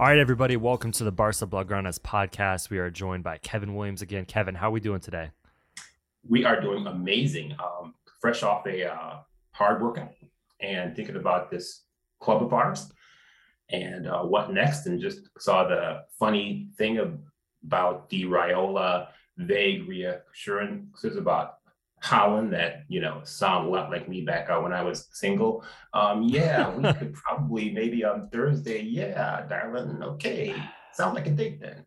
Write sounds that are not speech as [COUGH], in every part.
All right, everybody, welcome to the Barca Blaugranas podcast. We are joined by Kevin Williams again. Kevin, how are we doing today? we are doing amazing. Um, fresh off a uh, hard workout and thinking about this club of ours and uh, what next. And just saw the funny thing about the Raiola vague reassurances about Haaland that you know sound a lot like me back uh, when I was single. Um, yeah, we [LAUGHS] could probably maybe on Thursday. Yeah, darling. Okay, sound like a date then.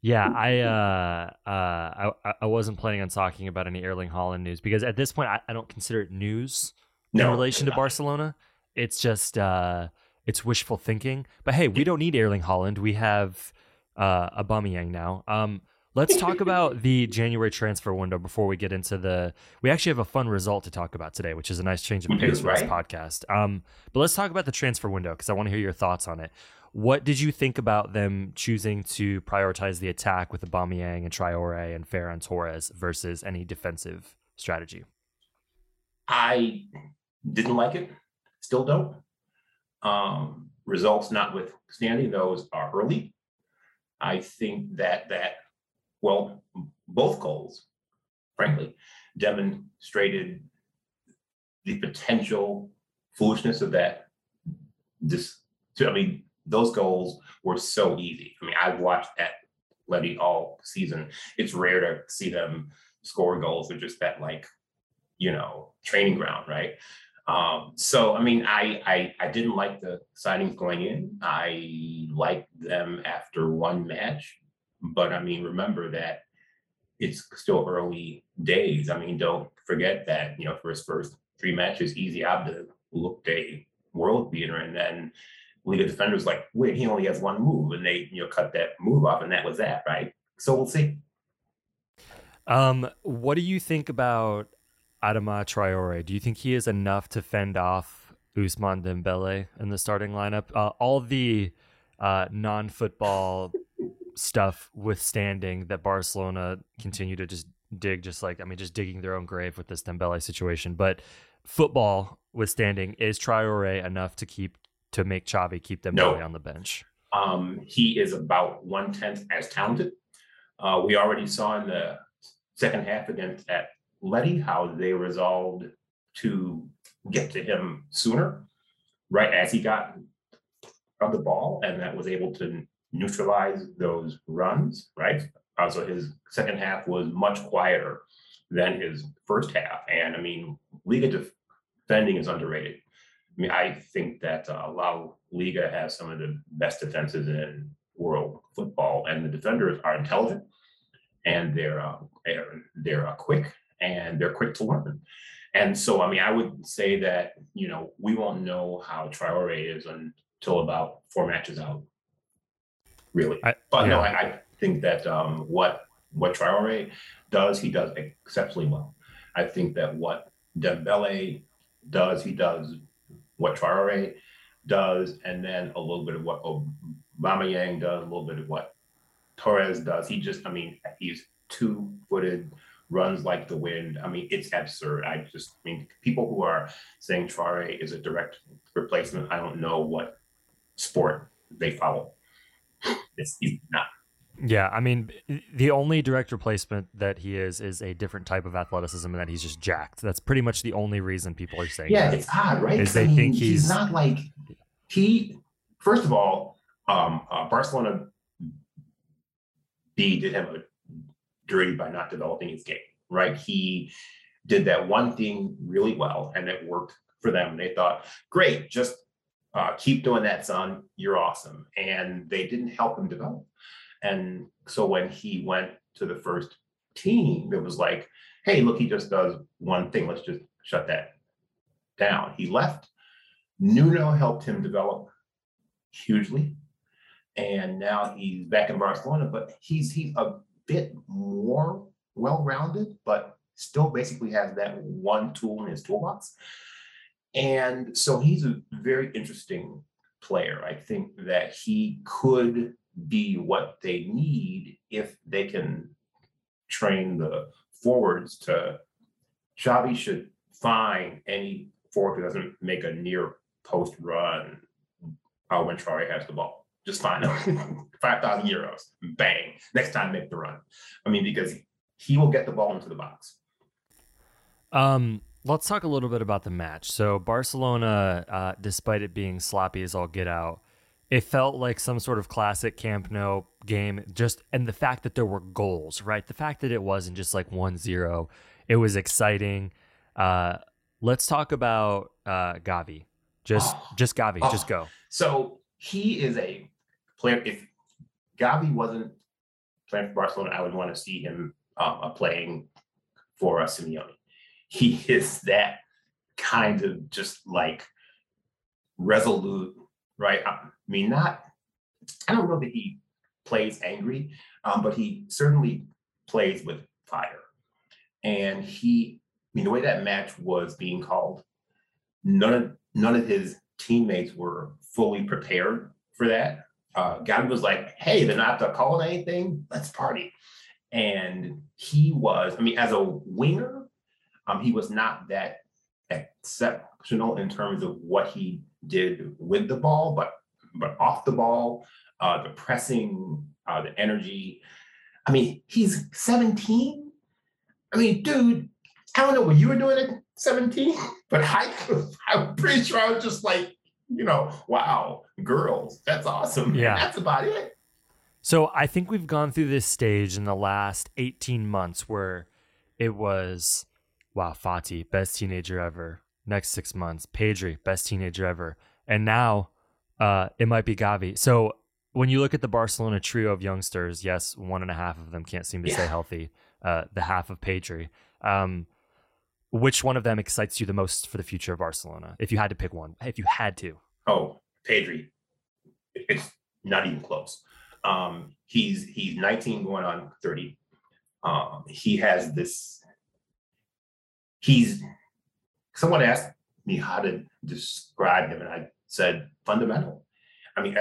Yeah, I uh, uh, I, I wasn't planning on talking about any Erling Haaland news because at this point I, I don't consider it news in relation to. Barcelona. It's just uh, it's wishful thinking. But hey, we don't need Erling Haaland. We have uh, Aubameyang now. Um, let's talk [LAUGHS] about the January transfer window before we get into the. We actually have a fun result to talk about today, which is a nice change of pace for this podcast. Um, but let's talk about the transfer window because I want to hear your thoughts on it. What did you think about them choosing to prioritize the attack with Aubameyang and Traore and Ferran Torres versus any defensive strategy? I didn't like it, still don't. Um, results notwithstanding, those are early. I think that that well, both goals, frankly, demonstrated the potential foolishness of that. This, I mean, those goals were so easy. I mean, I've watched that Letty all season. It's rare to see them score goals with just that like you know training ground right um so i mean i i i didn't like the signings going in i liked them after one match but i mean remember that it's still early days i mean don't forget that you know for his first three matches Ez Abde looked a world beater and then League of Defenders like, wait, he only has one move, and they you know cut that move off, and that was that, right? So we'll see. Um, what do you think about Adama Traore? Do you think he is enough to fend off Ousmane Dembele in the starting lineup? Uh, all the uh, non-football stuff withstanding that Barcelona continue to just dig, just like I mean, just digging their own grave with this Dembele situation. But football withstanding, is Traore enough to keep to make Xavi keep Dembele No. on the bench? Um, he is about one tenth as talented. Uh, we already saw in the second half against Atleti how they resolved to get to him sooner, right as he got of the ball and that was able to neutralize those runs, right? Uh, so his second half was much quieter than his first half. And I mean, Liga defending is underrated. I mean, I think that uh, La Liga has some of the best defenses in world football, and the defenders are intelligent and they're uh, they're, they're uh, quick and they're quick to learn. And so, I mean, I would say that you know we won't know how Traore is until about four matches out, really. I, but yeah. no, I, I, think that um, what what Traore does, he does exceptionally well. I think that what Dembele does, he does what Traore does, and then a little bit of what Aubameyang does, a little bit of what Torres does. He just, I mean, he's two-footed, runs like the wind. I mean, it's absurd. I just I mean people who are saying Traore is a direct replacement. I don't know what sport they follow. It's he's not. Yeah, I mean, the only direct replacement that he is is a different type of athleticism, and that he's just jacked. That's pretty much the only reason people are saying. Yeah, that, it's odd, right? Is they I mean, think he's, he's, not like he. First of all, um, uh, Barcelona B did him a dirty by not developing his game. Right, he did that one thing really well, and it worked for them. They thought, great, just uh, keep doing that, son. You're awesome. And they didn't help him develop. And so when he went to the first team, it was like, hey, look, he just does one thing. Let's just shut that down. He left. Nuno helped him develop hugely. And now he's back in Barcelona, but he's he's a bit more well-rounded, but still basically has that one tool in his toolbox. And so he's a very interesting player. I think that he could be what they need if they can train the forwards to Xavi should find any forward who doesn't make a near post run uh, when Traore has the ball. Just find him [LAUGHS] 5,000 euros, bang. Next time, make the run. I mean, because he will get the ball into the box. Um, let's talk a little bit about the match. So Barcelona, uh, despite it being sloppy as all get out, it felt like some sort of classic Camp Nou game. Just and the fact that there were goals, right? The fact that it wasn't just like 1-0, it was exciting. Uh, let's talk about uh, Gavi. Just, oh, [SIGHS] just Gavi. Oh. Just go. [SIGHS] So he is a player. If Gavi wasn't playing for Barcelona, I would want to see him uh, playing for uh, Simeone he is that kind of just like resolute, right? I mean, not, I don't know that he plays angry, um, but he certainly plays with fire. And he, I mean, the way that match was being called, none of none of his teammates were fully prepared for that. Uh, Gavi was like, "Hey, they're not calling anything. Let's party." And he was, I mean, as a winger, um, he was not that exceptional in terms of what he did with the ball, but but off the ball, uh, the pressing, uh, the energy. I mean, he's 17. I mean, dude, I don't know what you were doing at 17, [LAUGHS] but I, [LAUGHS] I'm pretty sure I was just like, you know, wow, girls, that's awesome. Yeah. That's about it. So I think we've gone through this stage in the last 18 months where it was wow, Fati, best teenager ever. Next six months, Pedri, best teenager ever. And now uh, it might be Gavi. So when you look at the Barcelona trio of youngsters, yes, one and a half of them can't seem to yeah. stay healthy. Uh, the half of Pedri. Um, which one of them excites you the most for the future of Barcelona? If you had to pick one, if you had to. Oh, Pedri. It's not even close. Um, he's he's 19 going on 30. Um, he has this he's someone asked me how to describe him, and I said fundamental. I mean,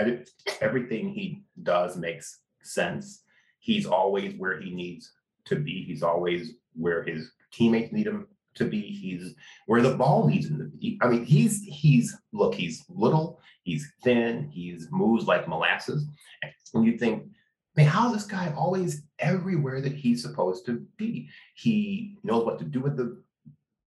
everything he does makes sense. He's always where he needs to be. He's always where his teammates need him to be. He's where the ball needs him to be. I mean, he's he's look, he's little, he's thin, he's moves like molasses. And you think, man, how is this guy always everywhere that he's supposed to be? He knows what to do with the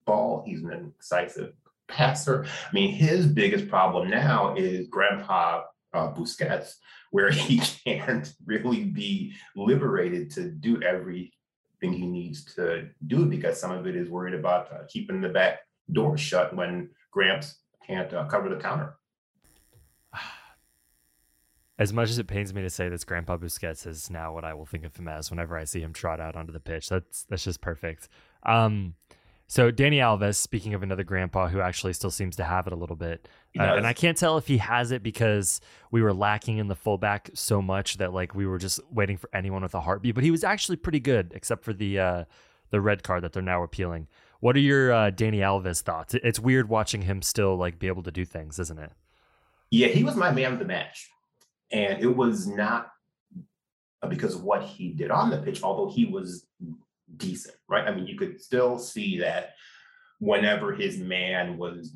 ball. He's an incisive passer. I mean, his biggest problem now is grandpa uh, Busquets, where he [LAUGHS] can't really be liberated to do everything he needs to do because some of it is worried about uh, keeping the back door shut when Gramps can't uh, cover the counter. As much as it pains me to say this, Grandpa Busquets is now what I will think of him as whenever I see him trot out onto the pitch. That's that's just perfect. Um, so Dani Alves, speaking of another grandpa who actually still seems to have it a little bit, uh, and I can't tell if he has it because we were lacking in the fullback so much that like we were just waiting for anyone with a heartbeat. But he was actually pretty good, except for the uh, the red card that they're now appealing. What are your uh, Dani Alves thoughts? It's weird watching him still like be able to do things, isn't it? Yeah, he was my man of the match, and it was not because of what he did on the pitch, although he was decent, right? I mean, you could still see that whenever his man was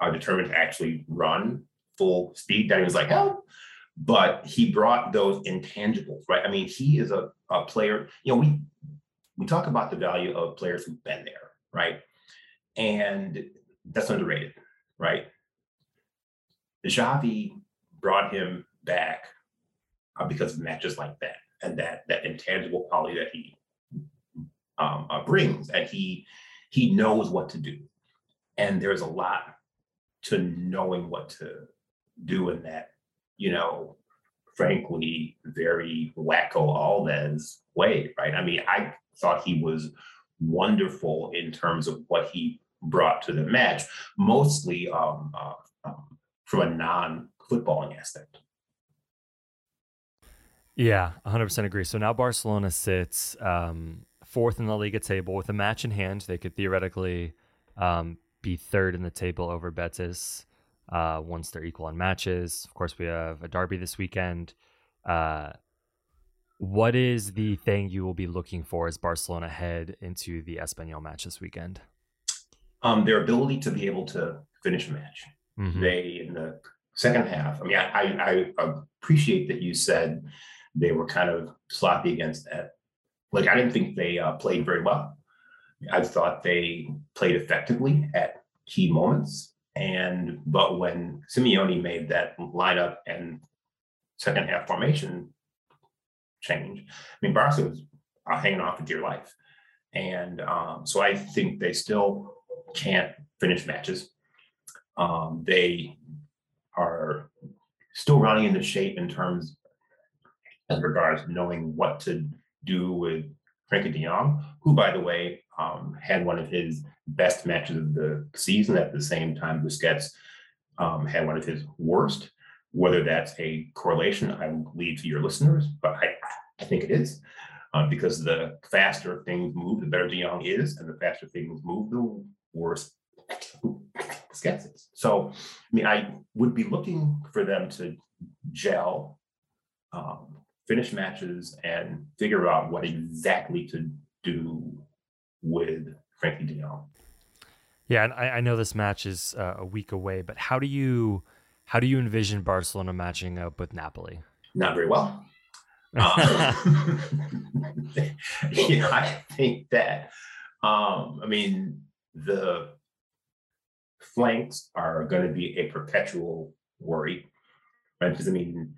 uh, determined to actually run full speed, that he was like, oh, but he brought those intangibles, right? I mean, he is a, a player, you know, we we talk about the value of players who've been there, right? And that's underrated, right? The Xavi brought him back uh, because of matches like that and that that intangible quality that he um, uh, brings, and he he knows what to do. And there's a lot to knowing what to do in that, you know, frankly, very wacko Alves way, right? I mean, I thought he was wonderful in terms of what he brought to the match, mostly um, uh, um, from a non-footballing aspect. Yeah, 100% agree. So now Barcelona sits um, fourth in the Liga table with a match in hand. They could theoretically um, be third in the table over Betis uh, once they're equal in matches. Of course, we have a derby this weekend. Uh, what is the thing you will be looking for as Barcelona head into the Espanyol match this weekend? Um, their ability to be able to finish a match. Mm-hmm. They in the second half. I mean, I, I, I appreciate that you said they were kind of sloppy against that like I didn't think they uh, played very well. I thought they played effectively at key moments. And but when Simeone made that lineup and second half formation change, I mean Barca was uh, hanging off for dear life. And um, so I think they still can't finish matches. Um, they are still running into shape in terms as regards knowing what to do with Frenkie de Jong, who, by the way, um, had one of his best matches of the season. At the same time, Busquets um, had one of his worst. Whether that's a correlation, I will leave to your listeners, but I, I think it is. Uh, because the faster things move, the better De Jong is, and the faster things move, the worse Busquets is. So, I mean, I would be looking for them to gel um, finish matches and figure out what exactly to do with Frenkie De Jong. Yeah, and I, I know this match is uh, a week away, but how do you how do you envision Barcelona matching up with Napoli? Not very well. [LAUGHS] um, [LAUGHS] yeah, I think that. Um, I mean, the flanks are going to be a perpetual worry, right? Because I mean,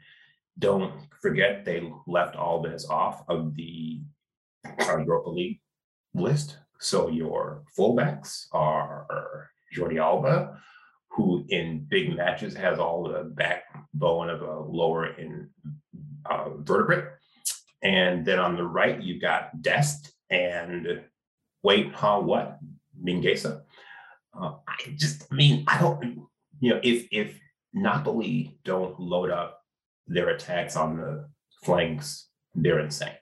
don't forget they left Alves off of the Europa League list. So your fullbacks are Jordi Alba, who in big matches has all the backbone of a lower in uh, vertebrate. And then on the right, you've got Dest and wait, huh, what? Mingueza. Uh, I just, I mean, I don't, you know, if if Napoli don't load up their attacks on the flanks, they're insane.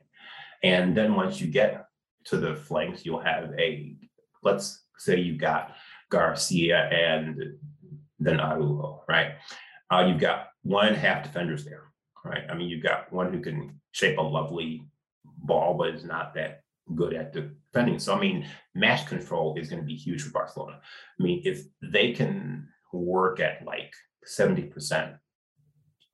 And then once you get to the flanks, you'll have a, let's say you've got Garcia and then Araujo, right? Uh, you've got one half defenders there, right? I mean, you've got one who can shape a lovely ball, but is not that good at defending. So, I mean, match control is going to be huge for Barcelona. I mean, if they can work at like 70%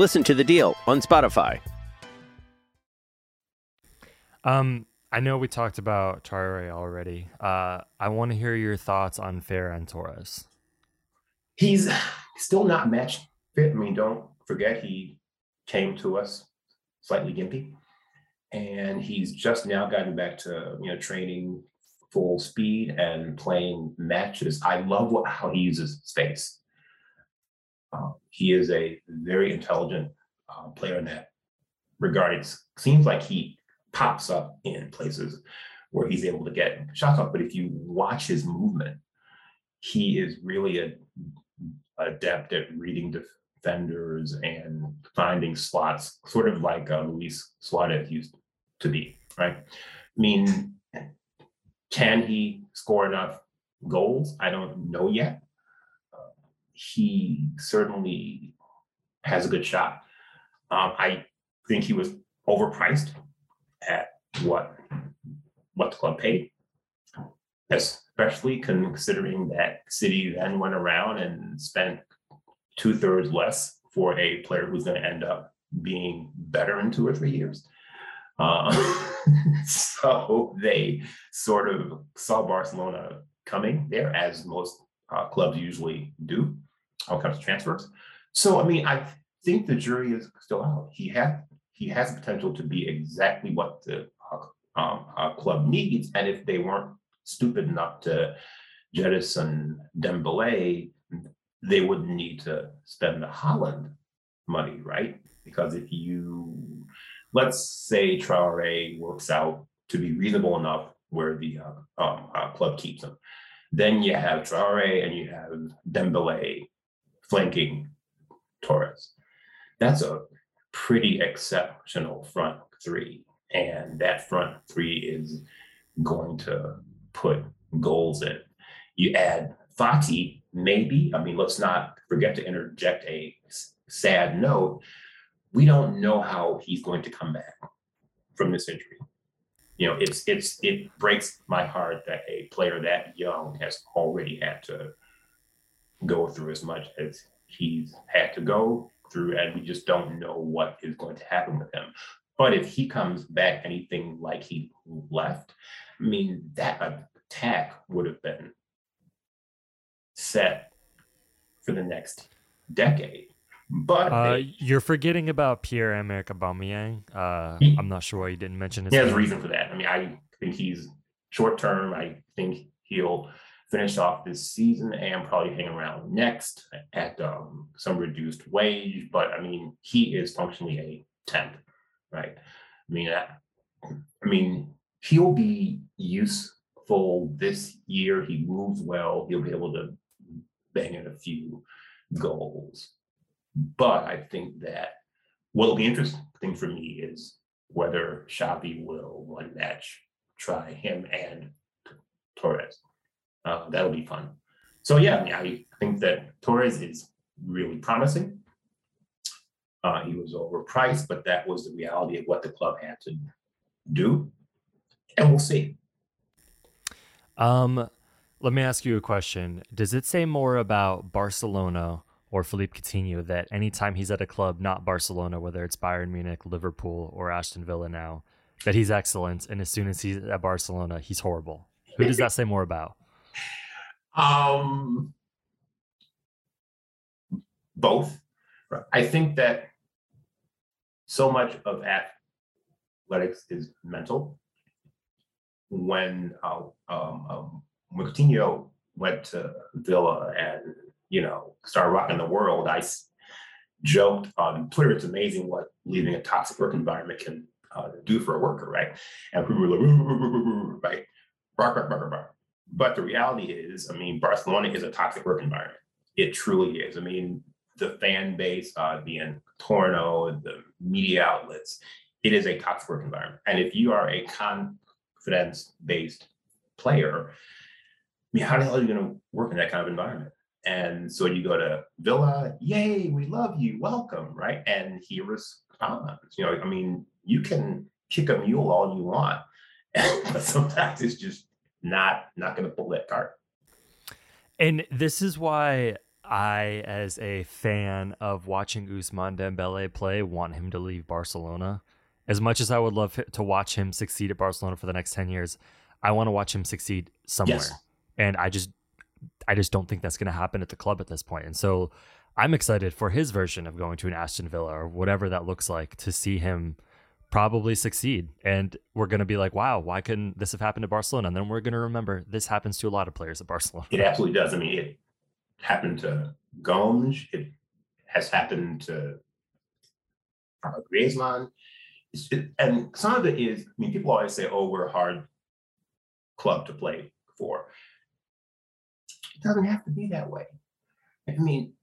Listen to the deal on Spotify. Um, I know we talked about Traore already. Uh, I want to hear your thoughts on Ferran Torres. He's still not match fit. I mean, don't forget he came to us slightly gimpy, and he's just now gotten back to you know training full speed and playing matches. I love what, how he uses space. Uh, he is a very intelligent uh, player in that regard. It seems like he pops up in places where he's able to get shots off. But if you watch his movement, he is really a adept at reading defenders and finding slots, sort of like uh, Luis Suarez used to be, right? I mean, can he score enough goals? I don't know yet. He certainly has a good shot. Um, I think he was overpriced at what what the club paid especially considering that City then went around and spent two thirds less for a player who's going to end up being better in two or three years. Uh, [LAUGHS] so they sort of saw Barcelona coming there, as most uh, clubs usually do it comes to transfers. So, I mean, I think the jury is still out. He had he has the potential to be exactly what the um, uh, club needs, and if they weren't stupid enough to jettison Dembele, they wouldn't need to spend the Haaland money, right? Because if you, let's say Traore works out to be reasonable enough where the uh, um, uh, club keeps him, then you have Traore and you have Dembele flanking Torres. That's a pretty exceptional front three, and that front three is going to put goals in. You add Fati, maybe. I mean, let's not forget to interject a sad note. We don't know how he's going to come back from this injury. You know, it's it's it breaks my heart that a player that young has already had to go through as much as he's had to go through, and we just don't know what is going to happen with him. But if he comes back anything like he left, I mean, that attack would have been set for the next decade. But Uh, they- you're forgetting about Pierre Emerick Aubameyang. Uh, He- I'm not sure why you didn't mention his he has a reason for that. I mean, I think he's short term. I think he'll finish off this season and probably hang around next at um, some reduced wage. But I mean, he is functionally a tenth, right? I mean, I, I mean, he'll be useful this year. He moves well. He'll be able to bang in a few goals. But I think that what'll be interesting for me is whether Xavi will one match try him and Torres. Uh, that'll be fun. So yeah, I, think that Torres is really promising. Uh, he was overpriced, but that was the reality of what the club had to do, and we'll see. Um, let me ask you a question. Does it say more about Barcelona or Philippe Coutinho that anytime he's at a club not Barcelona, whether it's Bayern Munich, Liverpool, or Aston Villa now, that he's excellent, and as soon as he's at Barcelona, he's horrible? Who does that say more about? Um, both. I think that so much of athletics is mental. When uh, um, um, Coutinho went to Villa and you know started rocking the world, I joked on Twitter, "It's amazing what leaving a toxic work environment can uh, do for a worker, right?" And people were like, [LAUGHS] "Right, rock, rock, rock, rock, rock." But the reality is, I mean, Barcelona is a toxic work environment. It truly is. I mean, the fan base, uh, the entorno, the media outlets, it is a toxic work environment. And if you are a confidence-based player, I mean, how the hell are you going to work in that kind of environment? And so you go to Villa, yay, we love you, welcome, right? And he responds. You know, I mean, you can kick a mule all you want, [LAUGHS] but sometimes it's just not not going to pull that card. And this is why I, as a fan of watching Ousmane Dembele play, want him to leave Barcelona. As much as I would love to watch him succeed at Barcelona for the next ten years, I want to watch him succeed somewhere. Yes. And I just, I just don't think that's going to happen at the club at this point. And so, I'm excited for his version of going to an Aston Villa or whatever that looks like to see him probably succeed. And we're going to be like, wow, why couldn't this have happened to Barcelona? And then we're going to remember this happens to a lot of players at Barcelona. It absolutely does. I mean, it happened to Gomes. It has happened to uh, Griezmann. And some of it is, I mean, people always say, oh, we're a hard club to play for. It doesn't have to be that way. I mean,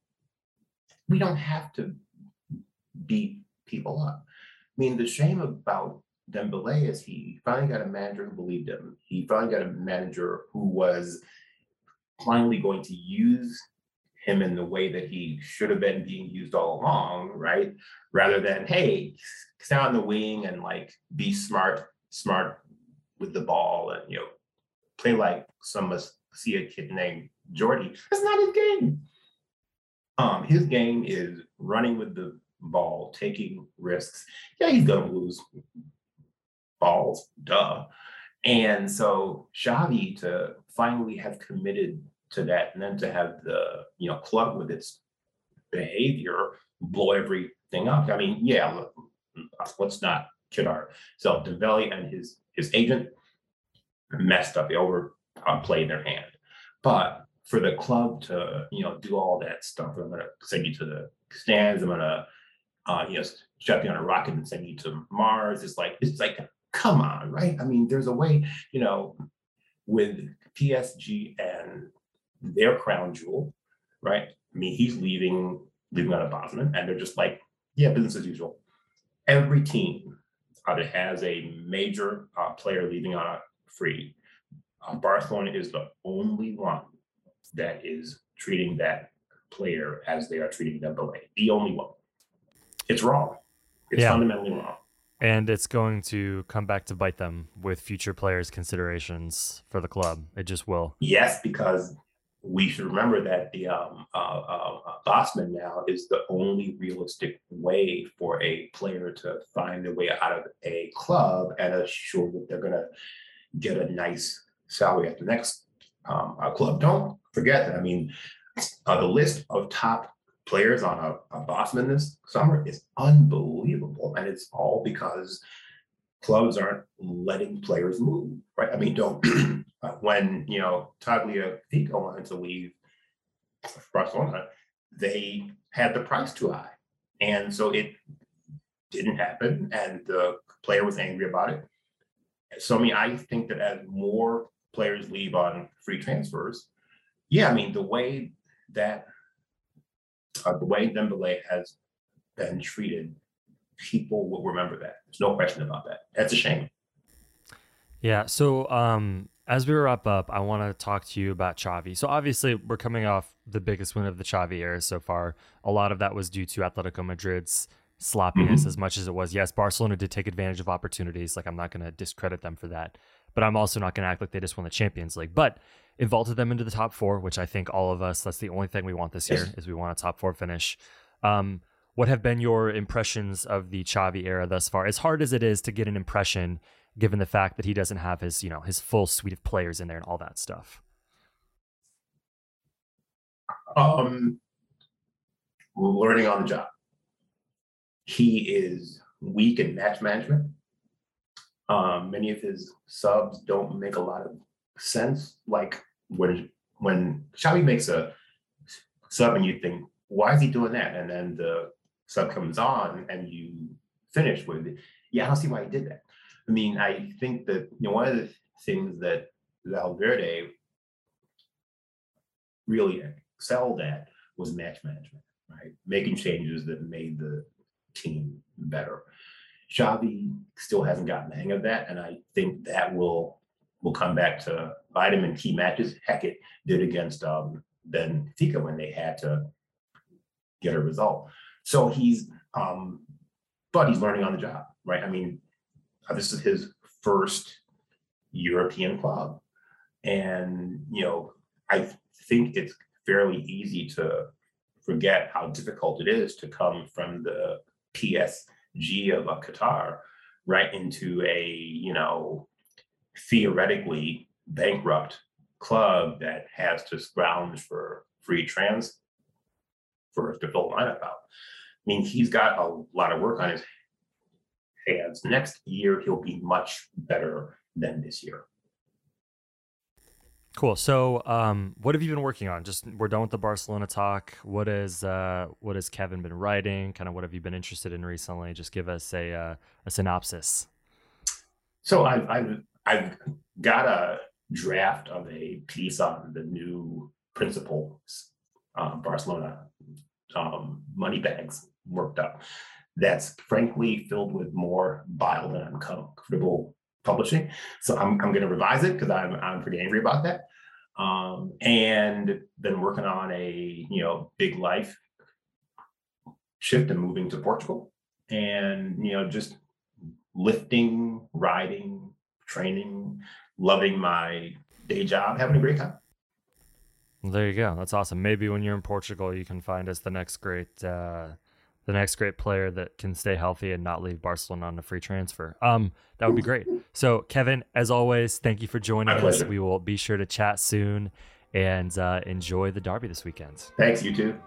we don't have to beat people up. I mean, the shame about Dembele is he finally got a manager who believed him. He finally got a manager who was finally going to use him in the way that he should have been being used all along, right? Rather than, hey, stand on the wing and like be smart, smart with the ball and you know, play like some must see a kid named Jordi. That's not his game. Um, his game is running with the ball, taking risks. Yeah, he's gonna lose balls, duh. And so Xavi to finally have committed to that and then to have the you know club with its behavior blow everything up. I mean, yeah, let's not kid ourselves. Dembele and his his agent messed up. They overplayed uh, their hand. But for the club to you know do all that stuff, I'm gonna send you to the stands. I'm gonna uh, you know, you on a rocket and send you to Mars. It's like, it's like, come on, right? I mean, there's a way, you know, with PSG and their crown jewel, right? I mean, he's leaving, leaving on a Bosman, and they're just like, yeah, business as usual. Every team either has a major uh, player leaving on a free. Uh, Barcelona is the only one that is treating that player as they are treating Dembele. The only one it's wrong. It's yeah. fundamentally wrong. And it's going to come back to bite them with future players' considerations for the club. It just will. Yes, because we should remember that the um, uh, uh, Bosman now is the only realistic way for a player to find a way out of a club and assure that they're going to get a nice salary at the next um, uh, club. Don't forget that. I mean, uh, the list of top players on a, a Bosman this summer is unbelievable. And it's all because clubs aren't letting players move, right? I mean, don't, [CLEARS THROAT] uh, when, you know, Tagliafico wanted to leave Barcelona, they had the price too high. And so it didn't happen. And the player was angry about it. So, I mean, I think that as more players leave on free transfers, yeah, I mean, the way that uh, the way Dembele has been treated, people will remember that. There's no question about that. That's a shame. Yeah. So, um, as we wrap up, I want to talk to you about Xavi. So, obviously, we're coming off the biggest win of the Xavi era so far. A lot of that was due to Atletico Madrid's sloppiness mm-hmm. as much as it was. Yes, Barcelona did take advantage of opportunities. Like, I'm not going to discredit them for that. But I'm also not going to act like they just won the Champions League. But it vaulted them into the top four, which I think all of us, that's the only thing we want this year, is we want a top four finish. Um, what have been your impressions of the Xavi era thus far? As hard as it is to get an impression, given the fact that he doesn't have his, you know, his full suite of players in there and all that stuff. Um, learning on the job. He is weak in match management. Um, many of his subs don't make a lot of sense. Like when when Xavi makes a sub and you think, why is he doing that? And then the sub comes on and you finish with, yeah, I don't see why he did that. I mean, I think that you know one of the things that Valverde really excelled at was match management, right? Making changes that made the team better. Xavi still hasn't gotten the hang of that, and I think that will will come back to him key matches. Heck, it did against um, Benfica when they had to get a result. So he's, um, but he's learning on the job, right? I mean, uh, this is his first European club. And, you know, I think it's fairly easy to forget how difficult it is to come from the PSG of a Qatar right into a, you know, theoretically bankrupt club that has to scrounge for free trans for us to fill lineup out. I mean, he's got a lot of work on his hands. Next year, he'll be much better than this year. Cool. So, um, what have you been working on? Just we're done with the Barcelona talk. What is uh, what has Kevin been writing? Kind of what have you been interested in recently? Just give us a uh, a synopsis. So I've I've I've got a draft of a piece on the new principal uh, Barcelona um, money bags worked up. That's frankly filled with more bile than I'm comfortable publishing. So I'm, I'm going to revise it because I'm, I'm pretty angry about that. Um, and been working on a, you know, big life shift and moving to Portugal and, you know, just lifting, riding, training, loving my day job, having a great time. Well, there you go. That's awesome. Maybe when you're in Portugal, you can find us the next great, uh, the next great player that can stay healthy and not leave Barcelona on a free transfer. Um, that would be great. So, Kevin, as always, thank you for joining My us. pleasure. We will be sure to chat soon and uh, enjoy the derby this weekend. Thanks, you too.